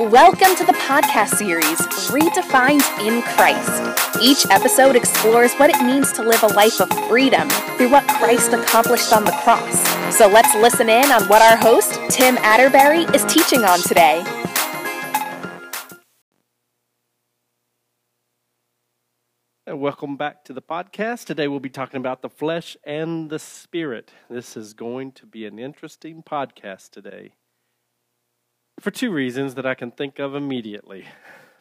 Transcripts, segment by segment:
Welcome to the podcast series, Redefined in Christ. Each episode explores what it means to live a life of freedom through what Christ accomplished on the cross. So let's listen in on what our host, Tim Atterbury, is teaching on today. And welcome back to the podcast. Today we'll be talking about the flesh and the spirit. This is going to be an interesting podcast today for two reasons that I can think of immediately.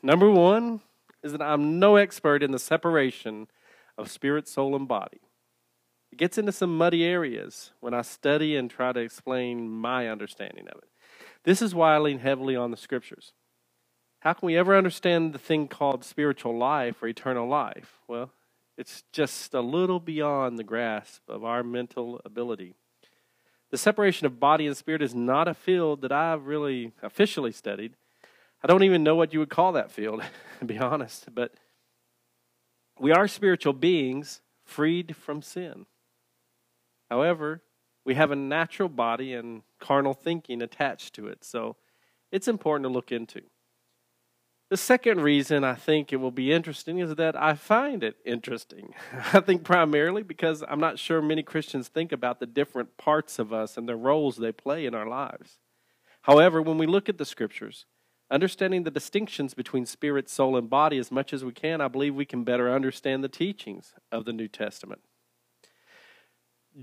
Number one is that I'm no expert in the separation of spirit, soul, and body. It gets into some muddy areas when I study and try to explain my understanding of it. This is why I lean heavily on the scriptures. How can we ever understand the thing called spiritual life or eternal life? Well, it's just a little beyond the grasp of our mental ability. The separation of body and spirit is not a field that I've really officially studied. I don't even know what you would call that field, to be honest, but we are spiritual beings freed from sin. However, we have a natural body and carnal thinking attached to it, so it's important to look into. The second reason I think it will be interesting is that I find it interesting. I think primarily because I'm not sure many Christians think about the different parts of us and the roles they play in our lives. However, when we look at the scriptures, understanding the distinctions between spirit, soul, and body as much as we can, I believe we can better understand the teachings of the New Testament.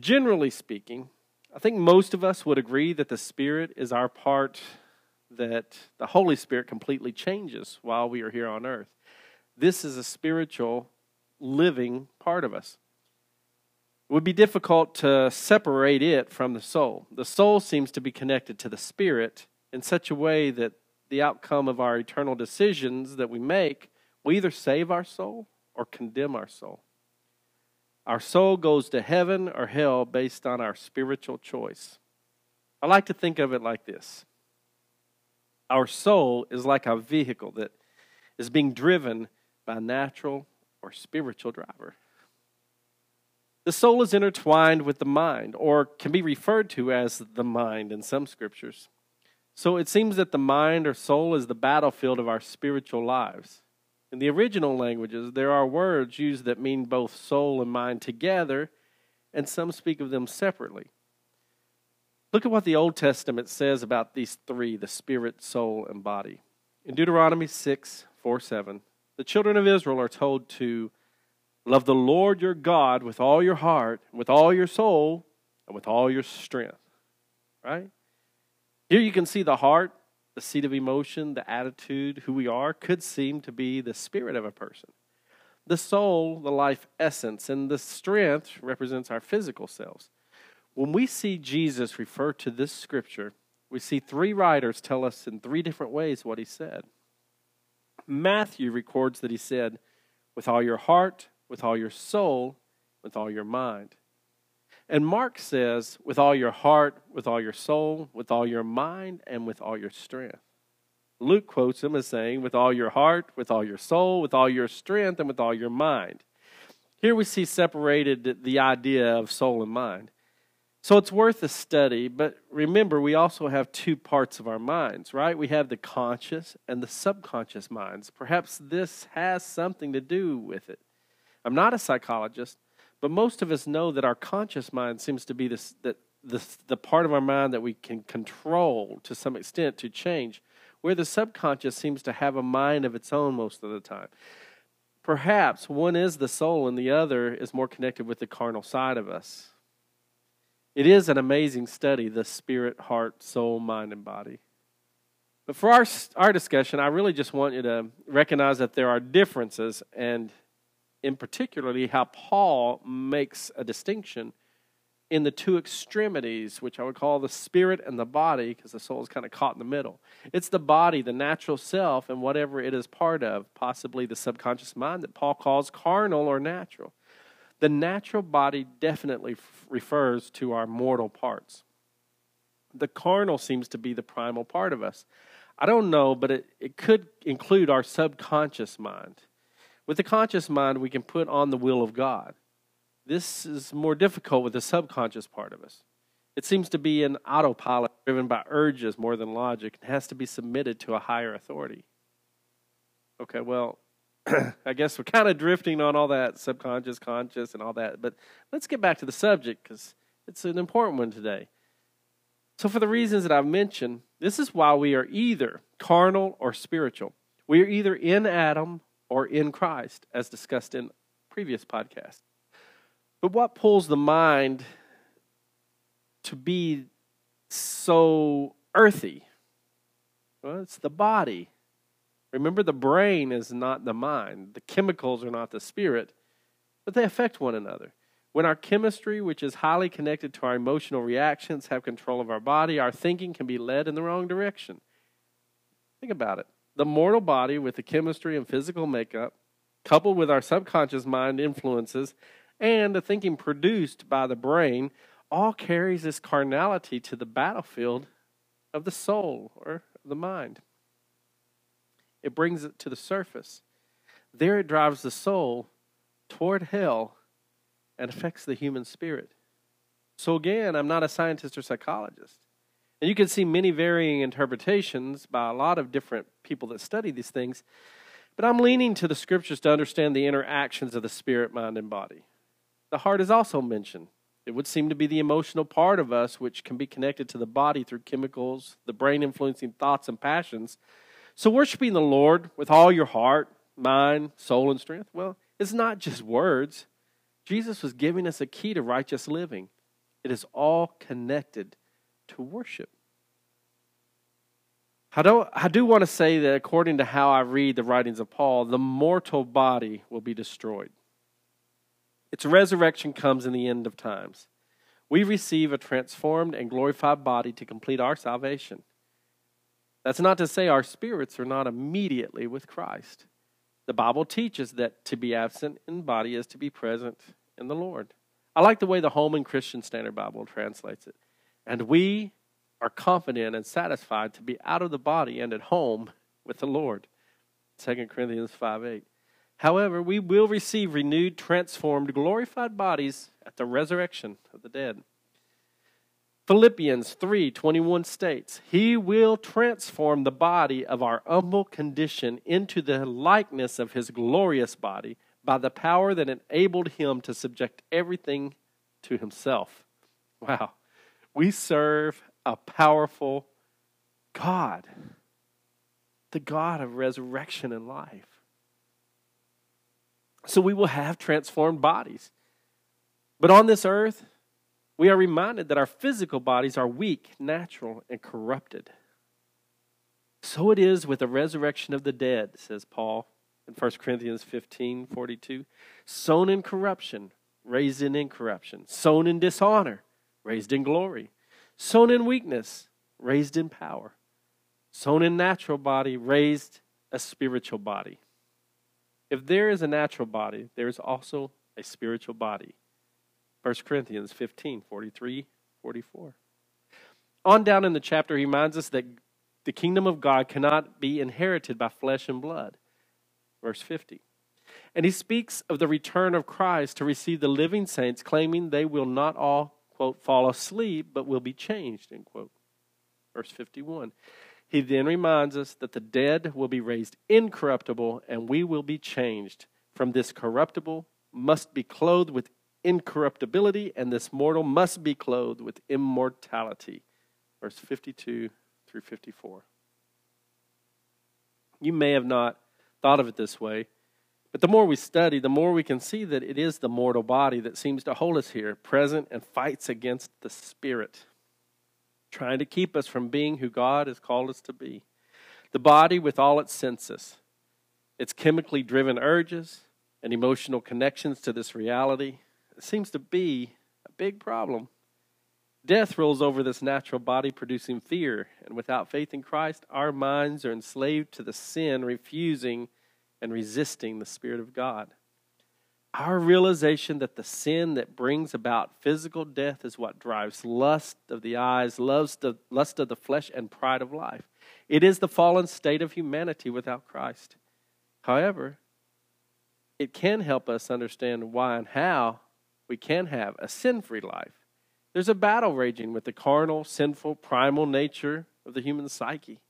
Generally speaking, I think most of us would agree that the spirit is our part that the Holy Spirit completely changes while we are here on earth. This is a spiritual, living part of us. It would be difficult to separate it from the soul. The soul seems to be connected to the spirit in such a way that the outcome of our eternal decisions that we make will either save our soul or condemn our soul. Our soul goes to heaven or hell based on our spiritual choice. I like to think of it like this our soul is like a vehicle that is being driven by a natural or spiritual driver. The soul is intertwined with the mind, or can be referred to as the mind in some scriptures. So it seems that the mind or soul is the battlefield of our spiritual lives. In the original languages, there are words used that mean both soul and mind together, and some speak of them separately. Look at what the Old Testament says about these three the spirit, soul, and body. In Deuteronomy 6 4 7, the children of Israel are told to love the Lord your God with all your heart, with all your soul, and with all your strength. Right? Here you can see the heart, the seat of emotion, the attitude, who we are, could seem to be the spirit of a person. The soul, the life essence, and the strength represents our physical selves. When we see Jesus refer to this scripture, we see three writers tell us in three different ways what he said. Matthew records that he said, with all your heart, with all your soul, with all your mind. And Mark says, with all your heart, with all your soul, with all your mind, and with all your strength. Luke quotes him as saying, with all your heart, with all your soul, with all your strength, and with all your mind. Here we see separated the idea of soul and mind. So it's worth a study, but remember, we also have two parts of our minds, right? We have the conscious and the subconscious minds. Perhaps this has something to do with it. I'm not a psychologist, but most of us know that our conscious mind seems to be this, that the, the part of our mind that we can control to some extent to change, where the subconscious seems to have a mind of its own most of the time. Perhaps one is the soul and the other is more connected with the carnal side of us. It is an amazing study, the spirit, heart, soul, mind, and body. But for our, our discussion, I really just want you to recognize that there are differences, and in particularly how Paul makes a distinction in the two extremities, which I would call the spirit and the body, because the soul is kind of caught in the middle. It's the body, the natural self, and whatever it is part of, possibly the subconscious mind that Paul calls carnal or natural. The natural body definitely f- refers to our mortal parts. The carnal seems to be the primal part of us. I don't know, but it, it could include our subconscious mind. With the conscious mind, we can put on the will of God. This is more difficult with the subconscious part of us. It seems to be an autopilot driven by urges more than logic and has to be submitted to a higher authority. Okay, well, I guess we're kind of drifting on all that subconscious, conscious, and all that, but let's get back to the subject because it's an important one today. So, for the reasons that I've mentioned, this is why we are either carnal or spiritual. We are either in Adam or in Christ, as discussed in previous podcasts. But what pulls the mind to be so earthy? Well, it's the body. Remember, the brain is not the mind, the chemicals are not the spirit, but they affect one another. When our chemistry, which is highly connected to our emotional reactions, have control of our body, our thinking can be led in the wrong direction. Think about it. The mortal body, with the chemistry and physical makeup, coupled with our subconscious mind influences and the thinking produced by the brain, all carries this carnality to the battlefield of the soul or the mind. It brings it to the surface. There it drives the soul toward hell and affects the human spirit. So, again, I'm not a scientist or psychologist. And you can see many varying interpretations by a lot of different people that study these things. But I'm leaning to the scriptures to understand the interactions of the spirit, mind, and body. The heart is also mentioned. It would seem to be the emotional part of us which can be connected to the body through chemicals, the brain influencing thoughts and passions. So, worshiping the Lord with all your heart, mind, soul, and strength, well, it's not just words. Jesus was giving us a key to righteous living. It is all connected to worship. I, don't, I do want to say that according to how I read the writings of Paul, the mortal body will be destroyed. Its resurrection comes in the end of times. We receive a transformed and glorified body to complete our salvation. That's not to say our spirits are not immediately with Christ. The Bible teaches that to be absent in body is to be present in the Lord. I like the way the Holman Christian Standard Bible translates it. And we are confident and satisfied to be out of the body and at home with the Lord. 2 Corinthians 5 8. However, we will receive renewed, transformed, glorified bodies at the resurrection of the dead. Philippians 3:21 states, "He will transform the body of our humble condition into the likeness of his glorious body by the power that enabled him to subject everything to himself." Wow. We serve a powerful God. The God of resurrection and life. So we will have transformed bodies. But on this earth, we are reminded that our physical bodies are weak, natural, and corrupted. So it is with the resurrection of the dead, says Paul in 1 Corinthians 15 42. Sown in corruption, raised in incorruption. Sown in dishonor, raised in glory. Sown in weakness, raised in power. Sown in natural body, raised a spiritual body. If there is a natural body, there is also a spiritual body. 1 Corinthians 15 43, 44. On down in the chapter, he reminds us that the kingdom of God cannot be inherited by flesh and blood. Verse 50. And he speaks of the return of Christ to receive the living saints, claiming they will not all, quote, fall asleep, but will be changed, end quote. Verse 51. He then reminds us that the dead will be raised incorruptible and we will be changed. From this corruptible must be clothed with incorruptibility, and this mortal must be clothed with immortality. Verse 52 through 54. You may have not thought of it this way, but the more we study, the more we can see that it is the mortal body that seems to hold us here, present and fights against the spirit, trying to keep us from being who God has called us to be. The body, with all its senses, its chemically driven urges and emotional connections to this reality, seems to be a big problem. Death rolls over this natural body, producing fear. And without faith in Christ, our minds are enslaved to the sin, refusing and resisting the Spirit of God. Our realization that the sin that brings about physical death is what drives lust of the eyes, lust of, lust of the flesh, and pride of life. It is the fallen state of humanity without Christ. However, it can help us understand why and how we can have a sin free life. There's a battle raging with the carnal, sinful, primal nature of the human psyche.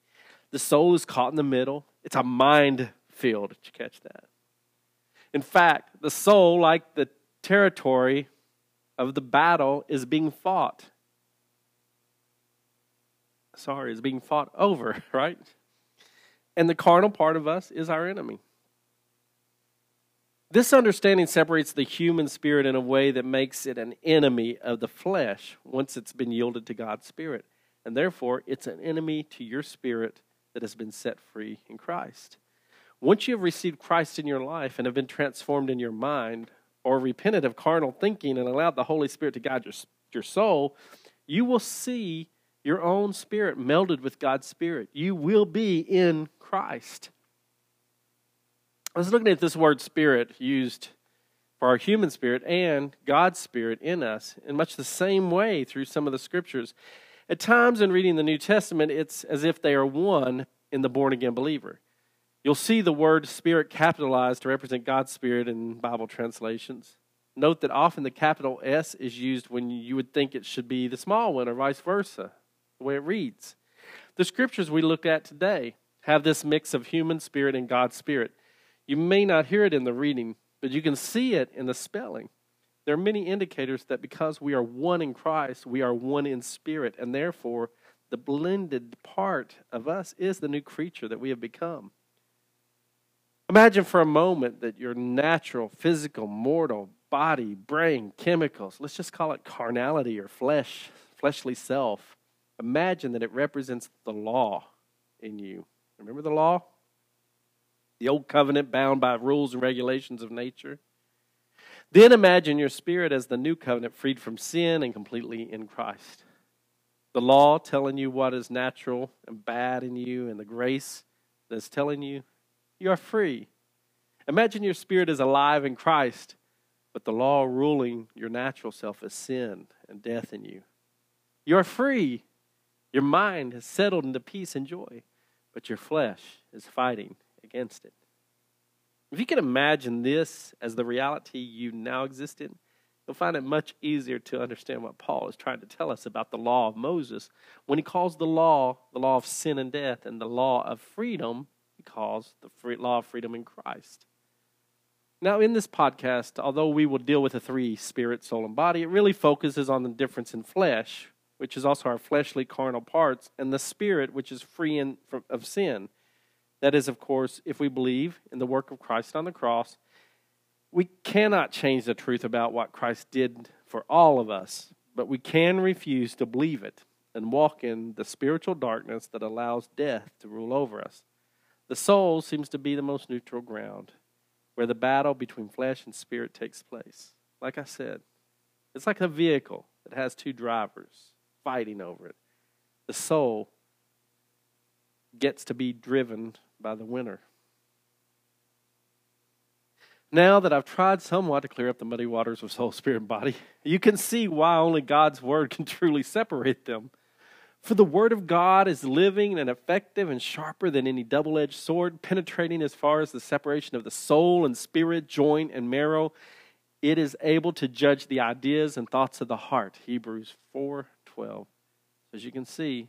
The soul is caught in the middle. It's a mind field. Did you catch that? In fact, the soul, like the territory of the battle, is being fought. Sorry, is being fought over, right? And the carnal part of us is our enemy. This understanding separates the human spirit in a way that makes it an enemy of the flesh once it's been yielded to God's spirit. And therefore, it's an enemy to your spirit that has been set free in Christ. Once you have received Christ in your life and have been transformed in your mind, or repented of carnal thinking and allowed the Holy Spirit to guide your, your soul, you will see your own spirit melded with God's spirit. You will be in Christ. I was looking at this word spirit used for our human spirit and God's spirit in us in much the same way through some of the scriptures. At times in reading the New Testament, it's as if they are one in the born again believer. You'll see the word spirit capitalized to represent God's spirit in Bible translations. Note that often the capital S is used when you would think it should be the small one, or vice versa, the way it reads. The scriptures we look at today have this mix of human spirit and God's spirit. You may not hear it in the reading, but you can see it in the spelling. There are many indicators that because we are one in Christ, we are one in spirit, and therefore the blended part of us is the new creature that we have become. Imagine for a moment that your natural, physical, mortal body, brain, chemicals, let's just call it carnality or flesh, fleshly self. Imagine that it represents the law in you. Remember the law? The old covenant bound by rules and regulations of nature. Then imagine your spirit as the new covenant, freed from sin and completely in Christ. The law telling you what is natural and bad in you, and the grace that's telling you you are free. Imagine your spirit is alive in Christ, but the law ruling your natural self is sin and death in you. You are free. Your mind has settled into peace and joy, but your flesh is fighting If you can imagine this as the reality you now exist in, you'll find it much easier to understand what Paul is trying to tell us about the law of Moses. When he calls the law the law of sin and death and the law of freedom, he calls the free, law of freedom in Christ. Now, in this podcast, although we will deal with the three spirit, soul, and body, it really focuses on the difference in flesh, which is also our fleshly carnal parts, and the spirit, which is free in, of sin. That is, of course, if we believe in the work of Christ on the cross, we cannot change the truth about what Christ did for all of us, but we can refuse to believe it and walk in the spiritual darkness that allows death to rule over us. The soul seems to be the most neutral ground where the battle between flesh and spirit takes place. Like I said, it's like a vehicle that has two drivers fighting over it. The soul gets to be driven by the winter. Now that I've tried somewhat to clear up the muddy waters of soul, spirit, and body, you can see why only God's word can truly separate them. For the word of God is living and effective and sharper than any double edged sword, penetrating as far as the separation of the soul and spirit, joint and marrow. It is able to judge the ideas and thoughts of the heart. Hebrews 4:12. As you can see,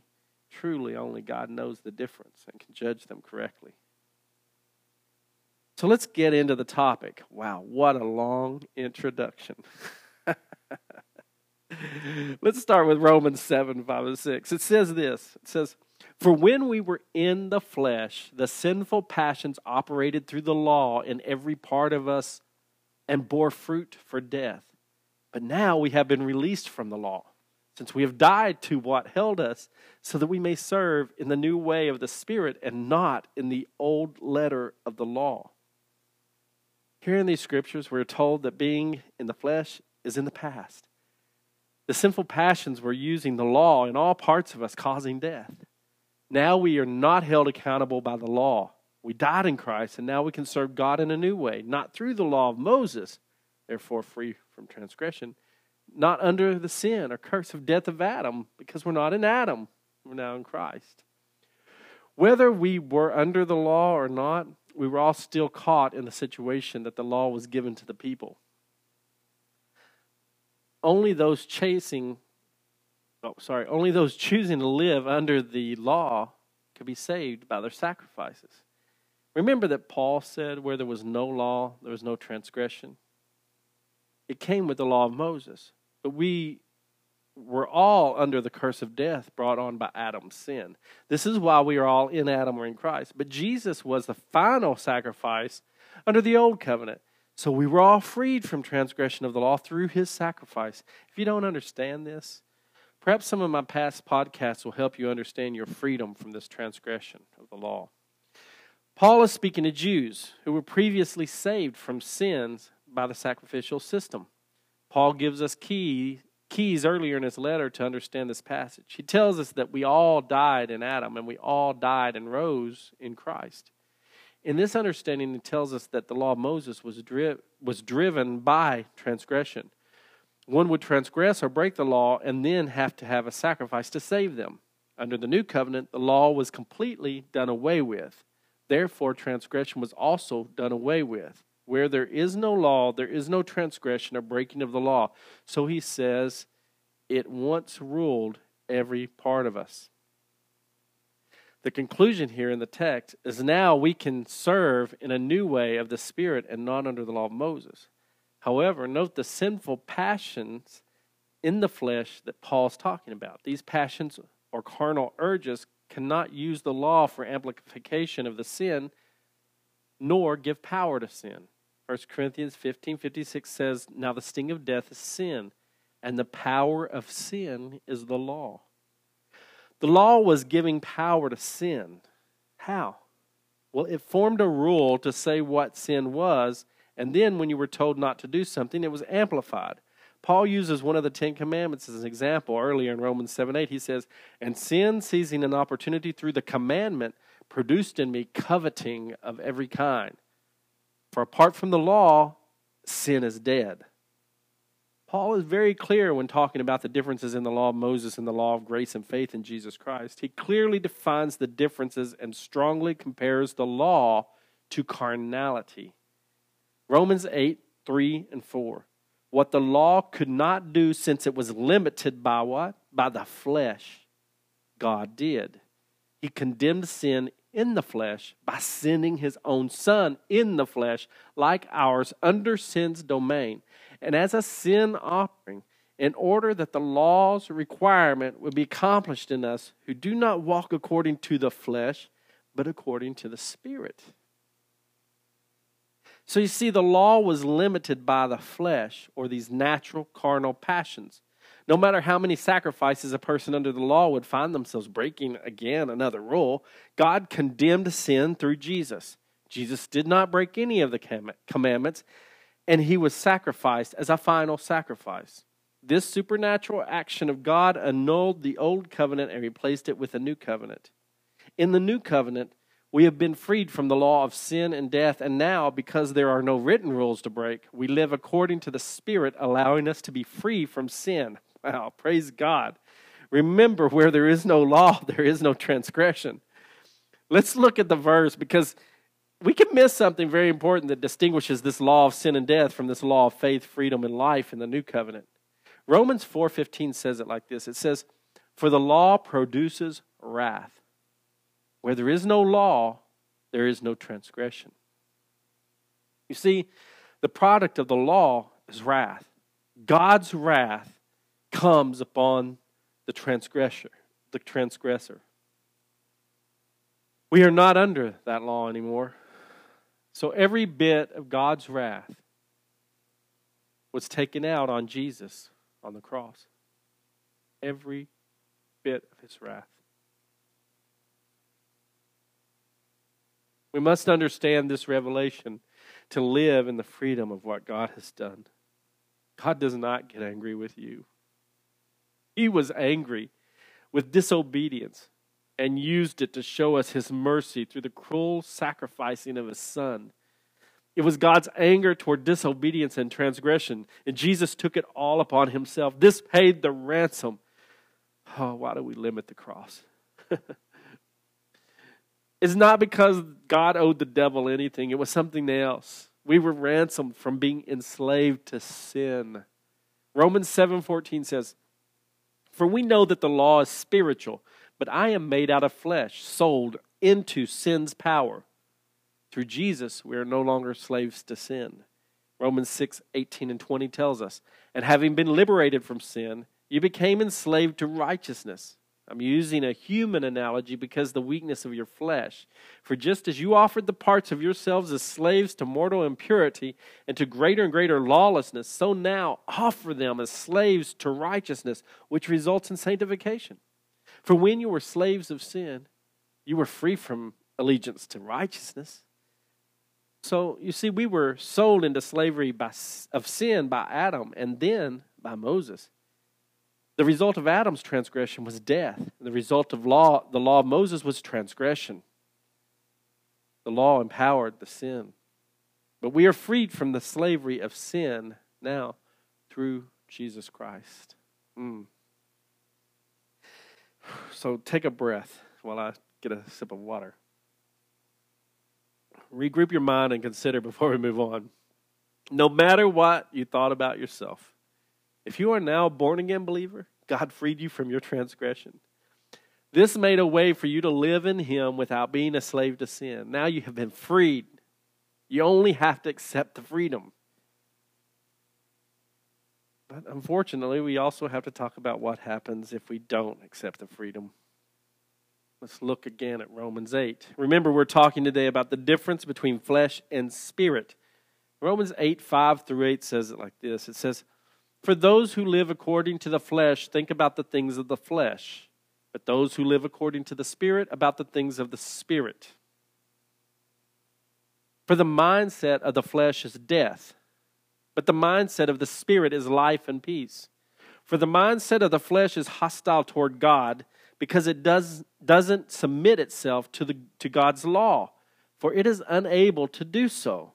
Truly, only God knows the difference and can judge them correctly. So let's get into the topic. Wow, what a long introduction. let's start with Romans 7 5 and 6. It says this It says, For when we were in the flesh, the sinful passions operated through the law in every part of us and bore fruit for death. But now we have been released from the law since we have died to what held us, so that we may serve in the new way of the Spirit and not in the old letter of the law. Here in these scriptures, we're told that being in the flesh is in the past. The sinful passions were using the law in all parts of us, causing death. Now we are not held accountable by the law. We died in Christ, and now we can serve God in a new way, not through the law of Moses, therefore free from transgression not under the sin or curse of death of Adam, because we're not in Adam. We're now in Christ. Whether we were under the law or not, we were all still caught in the situation that the law was given to the people. Only those chasing oh, sorry, only those choosing to live under the law could be saved by their sacrifices. Remember that Paul said, where there was no law, there was no transgression. It came with the law of Moses. But we were all under the curse of death brought on by Adam's sin. This is why we are all in Adam or in Christ. But Jesus was the final sacrifice under the old covenant. So we were all freed from transgression of the law through his sacrifice. If you don't understand this, perhaps some of my past podcasts will help you understand your freedom from this transgression of the law. Paul is speaking to Jews who were previously saved from sins by the sacrificial system. Paul gives us key, keys earlier in his letter to understand this passage. He tells us that we all died in Adam and we all died and rose in Christ. In this understanding, he tells us that the law of Moses was, dri- was driven by transgression. One would transgress or break the law and then have to have a sacrifice to save them. Under the new covenant, the law was completely done away with. Therefore, transgression was also done away with. Where there is no law, there is no transgression or breaking of the law. So he says, it once ruled every part of us. The conclusion here in the text is now we can serve in a new way of the Spirit and not under the law of Moses. However, note the sinful passions in the flesh that Paul's talking about. These passions or carnal urges cannot use the law for amplification of the sin nor give power to sin. 1 Corinthians 15 56 says, Now the sting of death is sin, and the power of sin is the law. The law was giving power to sin. How? Well, it formed a rule to say what sin was, and then when you were told not to do something, it was amplified. Paul uses one of the Ten Commandments as an example earlier in Romans 7 8. He says, And sin, seizing an opportunity through the commandment, produced in me coveting of every kind. For apart from the law, sin is dead. Paul is very clear when talking about the differences in the law of Moses and the law of grace and faith in Jesus Christ. He clearly defines the differences and strongly compares the law to carnality. Romans 8, 3 and 4. What the law could not do since it was limited by what? By the flesh, God did. He condemned sin in the flesh by sending his own son in the flesh, like ours, under sin's domain, and as a sin offering, in order that the law's requirement would be accomplished in us who do not walk according to the flesh, but according to the Spirit. So you see, the law was limited by the flesh or these natural carnal passions. No matter how many sacrifices a person under the law would find themselves breaking again another rule, God condemned sin through Jesus. Jesus did not break any of the commandments, and he was sacrificed as a final sacrifice. This supernatural action of God annulled the old covenant and replaced it with a new covenant. In the new covenant, we have been freed from the law of sin and death, and now, because there are no written rules to break, we live according to the Spirit, allowing us to be free from sin. Wow, praise God. Remember, where there is no law, there is no transgression. Let's look at the verse because we can miss something very important that distinguishes this law of sin and death from this law of faith, freedom, and life in the new covenant. Romans 4:15 says it like this. It says, "For the law produces wrath. Where there is no law, there is no transgression." You see, the product of the law is wrath. God's wrath comes upon the transgressor, the transgressor. We are not under that law anymore. So every bit of God's wrath was taken out on Jesus on the cross. Every bit of his wrath. We must understand this revelation to live in the freedom of what God has done. God does not get angry with you. He was angry with disobedience and used it to show us his mercy through the cruel sacrificing of his son. It was God's anger toward disobedience and transgression, and Jesus took it all upon himself. This paid the ransom. Oh, why do we limit the cross? it's not because God owed the devil anything, it was something else. We were ransomed from being enslaved to sin. Romans 7:14 says, For we know that the law is spiritual, but I am made out of flesh, sold into sin's power. Through Jesus, we are no longer slaves to sin. Romans 6 18 and 20 tells us, And having been liberated from sin, you became enslaved to righteousness. I'm using a human analogy because the weakness of your flesh. For just as you offered the parts of yourselves as slaves to mortal impurity and to greater and greater lawlessness, so now offer them as slaves to righteousness, which results in sanctification. For when you were slaves of sin, you were free from allegiance to righteousness. So you see, we were sold into slavery by, of sin by Adam and then by Moses. The result of Adam's transgression was death. The result of law, the law of Moses was transgression. The law empowered the sin. But we are freed from the slavery of sin now through Jesus Christ. Mm. So take a breath while I get a sip of water. Regroup your mind and consider before we move on. No matter what you thought about yourself, if you are now a born again believer, God freed you from your transgression. This made a way for you to live in Him without being a slave to sin. Now you have been freed. You only have to accept the freedom. But unfortunately, we also have to talk about what happens if we don't accept the freedom. Let's look again at Romans 8. Remember, we're talking today about the difference between flesh and spirit. Romans 8, 5 through 8 says it like this It says, For those who live according to the flesh think about the things of the flesh, but those who live according to the Spirit about the things of the Spirit. For the mindset of the flesh is death, but the mindset of the Spirit is life and peace. For the mindset of the flesh is hostile toward God because it does, doesn't submit itself to, the, to God's law, for it is unable to do so.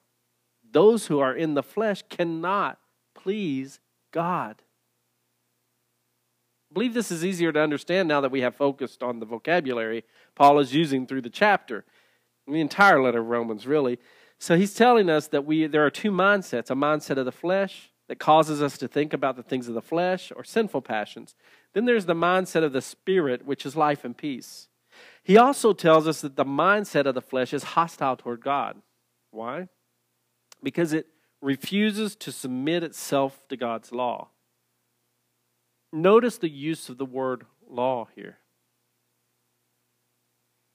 Those who are in the flesh cannot please God. I believe this is easier to understand now that we have focused on the vocabulary Paul is using through the chapter, the entire letter of Romans, really. So he's telling us that we there are two mindsets a mindset of the flesh that causes us to think about the things of the flesh or sinful passions. Then there's the mindset of the spirit, which is life and peace. He also tells us that the mindset of the flesh is hostile toward God. Why? Because it refuses to submit itself to God's law. Notice the use of the word law here.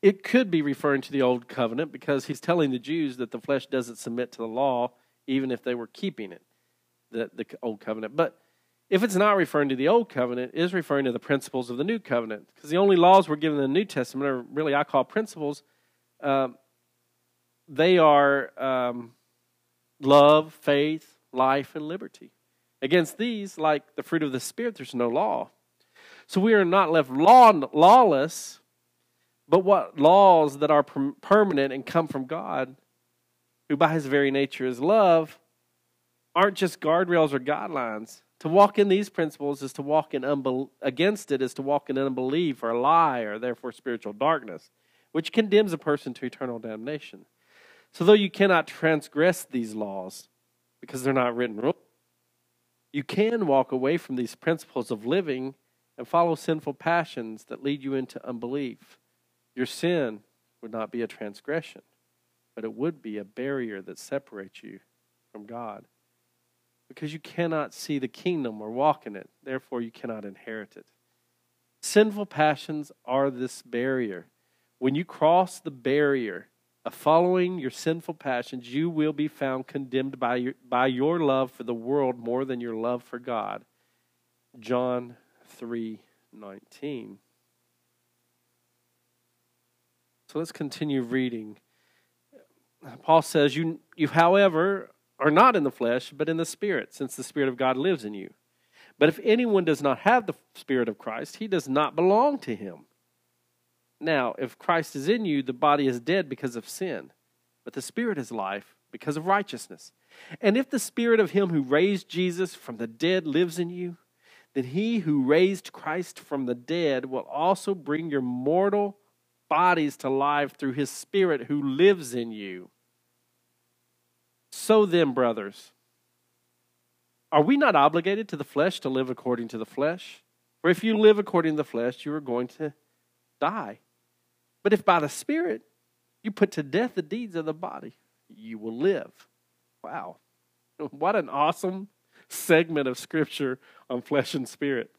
It could be referring to the old covenant because he's telling the Jews that the flesh doesn't submit to the law even if they were keeping it the, the old covenant. But if it's not referring to the old covenant, it is referring to the principles of the new covenant. Because the only laws we're given in the New Testament are really, I call principles. Um, they are um, love, faith, life, and liberty. Against these, like the fruit of the Spirit, there's no law. So we are not left law, lawless, but what laws that are permanent and come from God, who by his very nature is love, aren't just guardrails or guidelines. To walk in these principles is to walk in unbel- against it is to walk in unbelief or lie or therefore spiritual darkness, which condemns a person to eternal damnation. So though you cannot transgress these laws because they're not written rules, you can walk away from these principles of living and follow sinful passions that lead you into unbelief. Your sin would not be a transgression, but it would be a barrier that separates you from God because you cannot see the kingdom or walk in it. Therefore, you cannot inherit it. Sinful passions are this barrier. When you cross the barrier following your sinful passions, you will be found condemned by your, by your love for the world more than your love for God. John 3 19. So let's continue reading. Paul says, You, you however, are not in the flesh, but in the Spirit, since the Spirit of God lives in you. But if anyone does not have the Spirit of Christ, he does not belong to him. Now, if Christ is in you, the body is dead because of sin, but the Spirit is life because of righteousness. And if the Spirit of him who raised Jesus from the dead lives in you, then he who raised Christ from the dead will also bring your mortal bodies to life through his Spirit who lives in you. So then, brothers, are we not obligated to the flesh to live according to the flesh? For if you live according to the flesh, you are going to die. But if by the Spirit you put to death the deeds of the body, you will live. Wow. What an awesome segment of Scripture on flesh and spirit.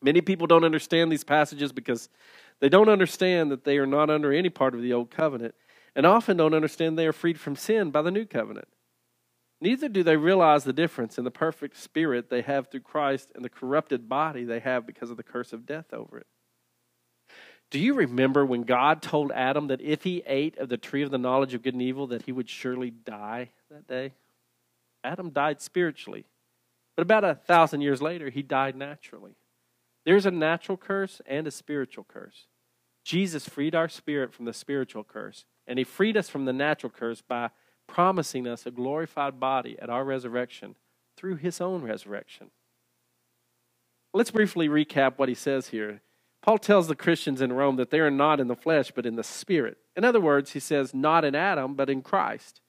Many people don't understand these passages because they don't understand that they are not under any part of the old covenant, and often don't understand they are freed from sin by the new covenant. Neither do they realize the difference in the perfect spirit they have through Christ and the corrupted body they have because of the curse of death over it. Do you remember when God told Adam that if he ate of the tree of the knowledge of good and evil that he would surely die that day? Adam died spiritually. But about a thousand years later, he died naturally. There's a natural curse and a spiritual curse. Jesus freed our spirit from the spiritual curse, and he freed us from the natural curse by promising us a glorified body at our resurrection through his own resurrection. Let's briefly recap what he says here. Paul tells the Christians in Rome that they are not in the flesh, but in the spirit. In other words, he says, not in Adam, but in Christ.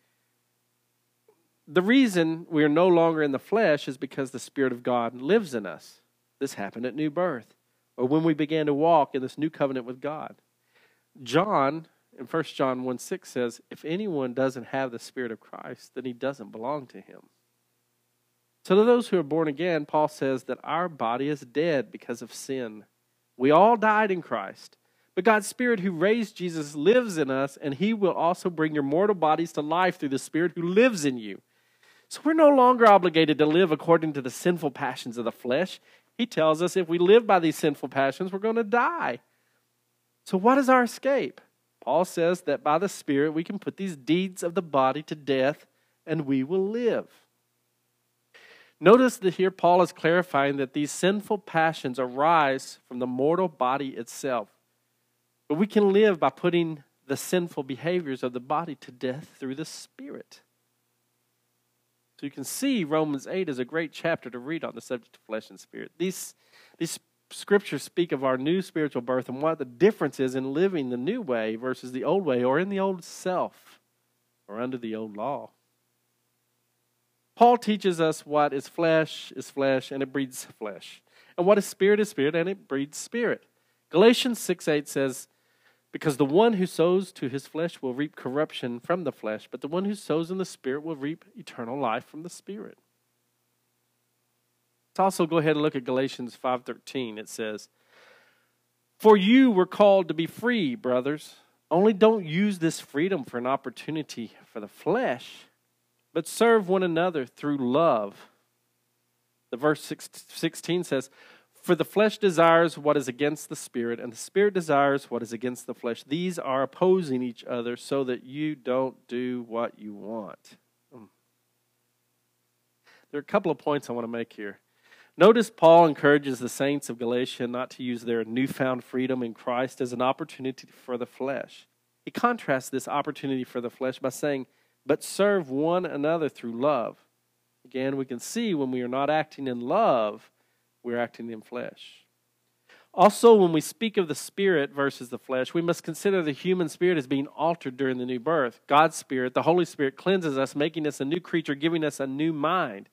The reason we are no longer in the flesh is because the Spirit of God lives in us. This happened at new birth, or when we began to walk in this new covenant with God. John in 1 John 1 6 says, If anyone doesn't have the Spirit of Christ, then he doesn't belong to him. So, to those who are born again, Paul says that our body is dead because of sin. We all died in Christ. But God's Spirit who raised Jesus lives in us, and he will also bring your mortal bodies to life through the Spirit who lives in you. So we're no longer obligated to live according to the sinful passions of the flesh. He tells us if we live by these sinful passions, we're going to die. So, what is our escape? Paul says that by the Spirit we can put these deeds of the body to death and we will live. Notice that here Paul is clarifying that these sinful passions arise from the mortal body itself. But we can live by putting the sinful behaviors of the body to death through the Spirit. So you can see Romans 8 is a great chapter to read on the subject of flesh and spirit. These, these scriptures speak of our new spiritual birth and what the difference is in living the new way versus the old way or in the old self or under the old law. Paul teaches us what is flesh is flesh and it breeds flesh, and what is spirit is spirit and it breeds spirit. Galatians 6 8 says, because the one who sows to his flesh will reap corruption from the flesh, but the one who sows in the Spirit will reap eternal life from the Spirit. Let's also go ahead and look at Galatians 5:13. It says, "For you were called to be free, brothers. Only don't use this freedom for an opportunity for the flesh, but serve one another through love." The verse 16 says, for the flesh desires what is against the spirit, and the spirit desires what is against the flesh. These are opposing each other so that you don't do what you want. Hmm. There are a couple of points I want to make here. Notice Paul encourages the saints of Galatia not to use their newfound freedom in Christ as an opportunity for the flesh. He contrasts this opportunity for the flesh by saying, But serve one another through love. Again, we can see when we are not acting in love, we're acting in flesh. Also, when we speak of the spirit versus the flesh, we must consider the human spirit as being altered during the new birth. God's spirit, the Holy Spirit, cleanses us, making us a new creature, giving us a new mind.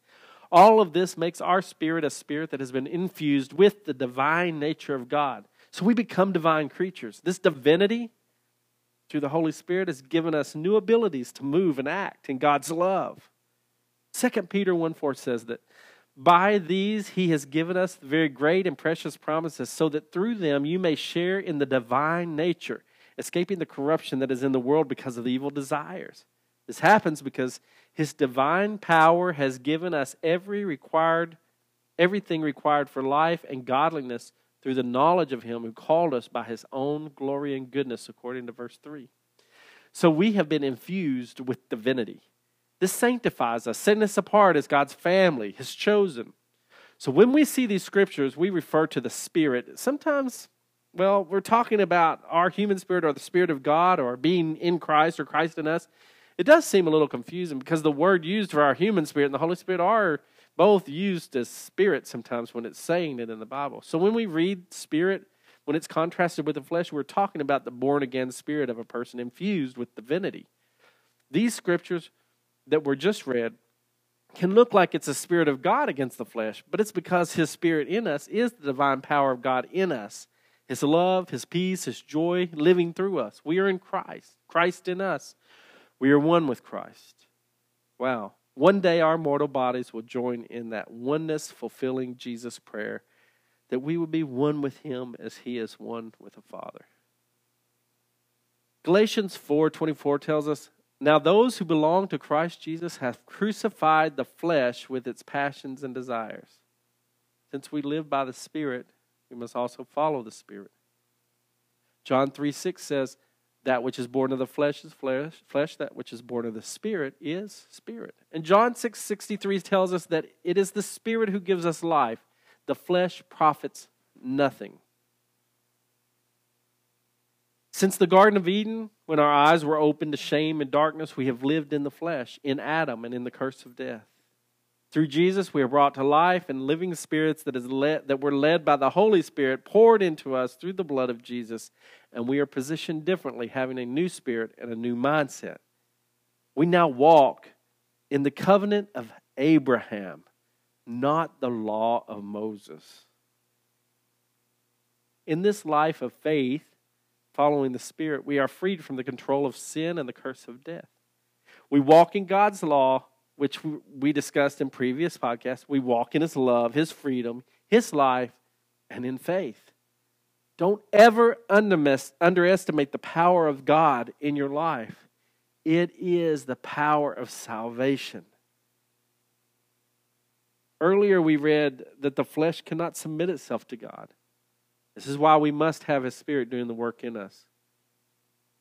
All of this makes our spirit a spirit that has been infused with the divine nature of God. So we become divine creatures. This divinity, through the Holy Spirit, has given us new abilities to move and act in God's love. 2 Peter 1 4 says that by these he has given us very great and precious promises, so that through them you may share in the divine nature, escaping the corruption that is in the world because of the evil desires. This happens because his divine power has given us every required everything required for life and godliness through the knowledge of him who called us by his own glory and goodness according to verse 3. So we have been infused with divinity. This sanctifies us, setting us apart as God's family, His chosen. So when we see these scriptures, we refer to the Spirit. Sometimes, well, we're talking about our human spirit or the Spirit of God or being in Christ or Christ in us. It does seem a little confusing because the word used for our human spirit and the Holy Spirit are both used as spirit sometimes when it's saying it in the Bible. So when we read spirit, when it's contrasted with the flesh, we're talking about the born again spirit of a person infused with divinity. These scriptures that were just read can look like it's a spirit of God against the flesh, but it's because his spirit in us is the divine power of God in us. His love, his peace, his joy living through us. We are in Christ, Christ in us. We are one with Christ. Wow. One day our mortal bodies will join in that oneness fulfilling Jesus' prayer that we would be one with him as he is one with the Father. Galatians 4:24 tells us, "Now those who belong to Christ Jesus have crucified the flesh with its passions and desires. Since we live by the Spirit, we must also follow the Spirit." John 3:6 says, that which is born of the flesh is flesh, flesh that which is born of the spirit is spirit. And John 6:63 tells us that it is the spirit who gives us life. The flesh profits nothing. Since the Garden of Eden, when our eyes were opened to shame and darkness, we have lived in the flesh, in Adam, and in the curse of death. Through Jesus, we are brought to life and living spirits that, is led, that were led by the Holy Spirit poured into us through the blood of Jesus. And we are positioned differently, having a new spirit and a new mindset. We now walk in the covenant of Abraham, not the law of Moses. In this life of faith, following the Spirit, we are freed from the control of sin and the curse of death. We walk in God's law which we discussed in previous podcasts, we walk in His love, His freedom, His life, and in faith. Don't ever underestimate the power of God in your life. It is the power of salvation. Earlier, we read that the flesh cannot submit itself to God. This is why we must have His Spirit doing the work in us.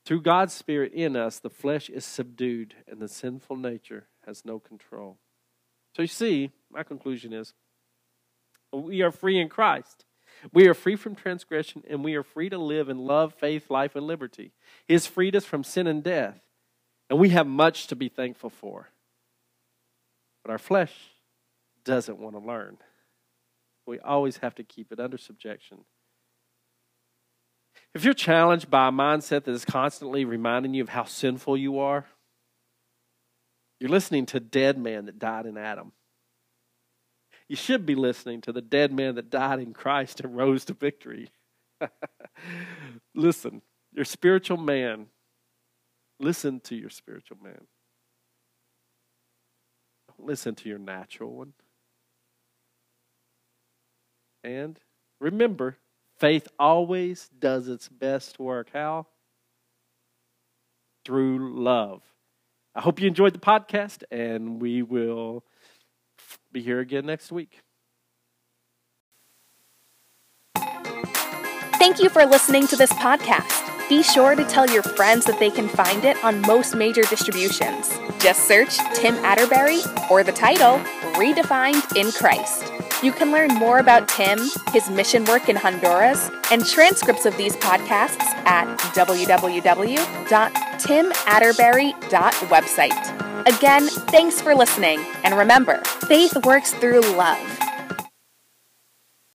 Through God's Spirit in us, the flesh is subdued and the sinful nature has no control. So you see, my conclusion is we are free in Christ. We are free from transgression and we are free to live in love, faith, life, and liberty. He has freed us from sin and death. And we have much to be thankful for. But our flesh doesn't want to learn. We always have to keep it under subjection. If you're challenged by a mindset that is constantly reminding you of how sinful you are, you're listening to dead man that died in Adam. You should be listening to the dead man that died in Christ and rose to victory. listen, your spiritual man, listen to your spiritual man. listen to your natural one. And remember, faith always does its best work. How? Through love. I hope you enjoyed the podcast, and we will be here again next week. Thank you for listening to this podcast. Be sure to tell your friends that they can find it on most major distributions. Just search Tim Atterbury or the title Redefined in Christ. You can learn more about Tim, his mission work in Honduras, and transcripts of these podcasts at www.timatterberry.website. Again, thanks for listening, and remember, faith works through love.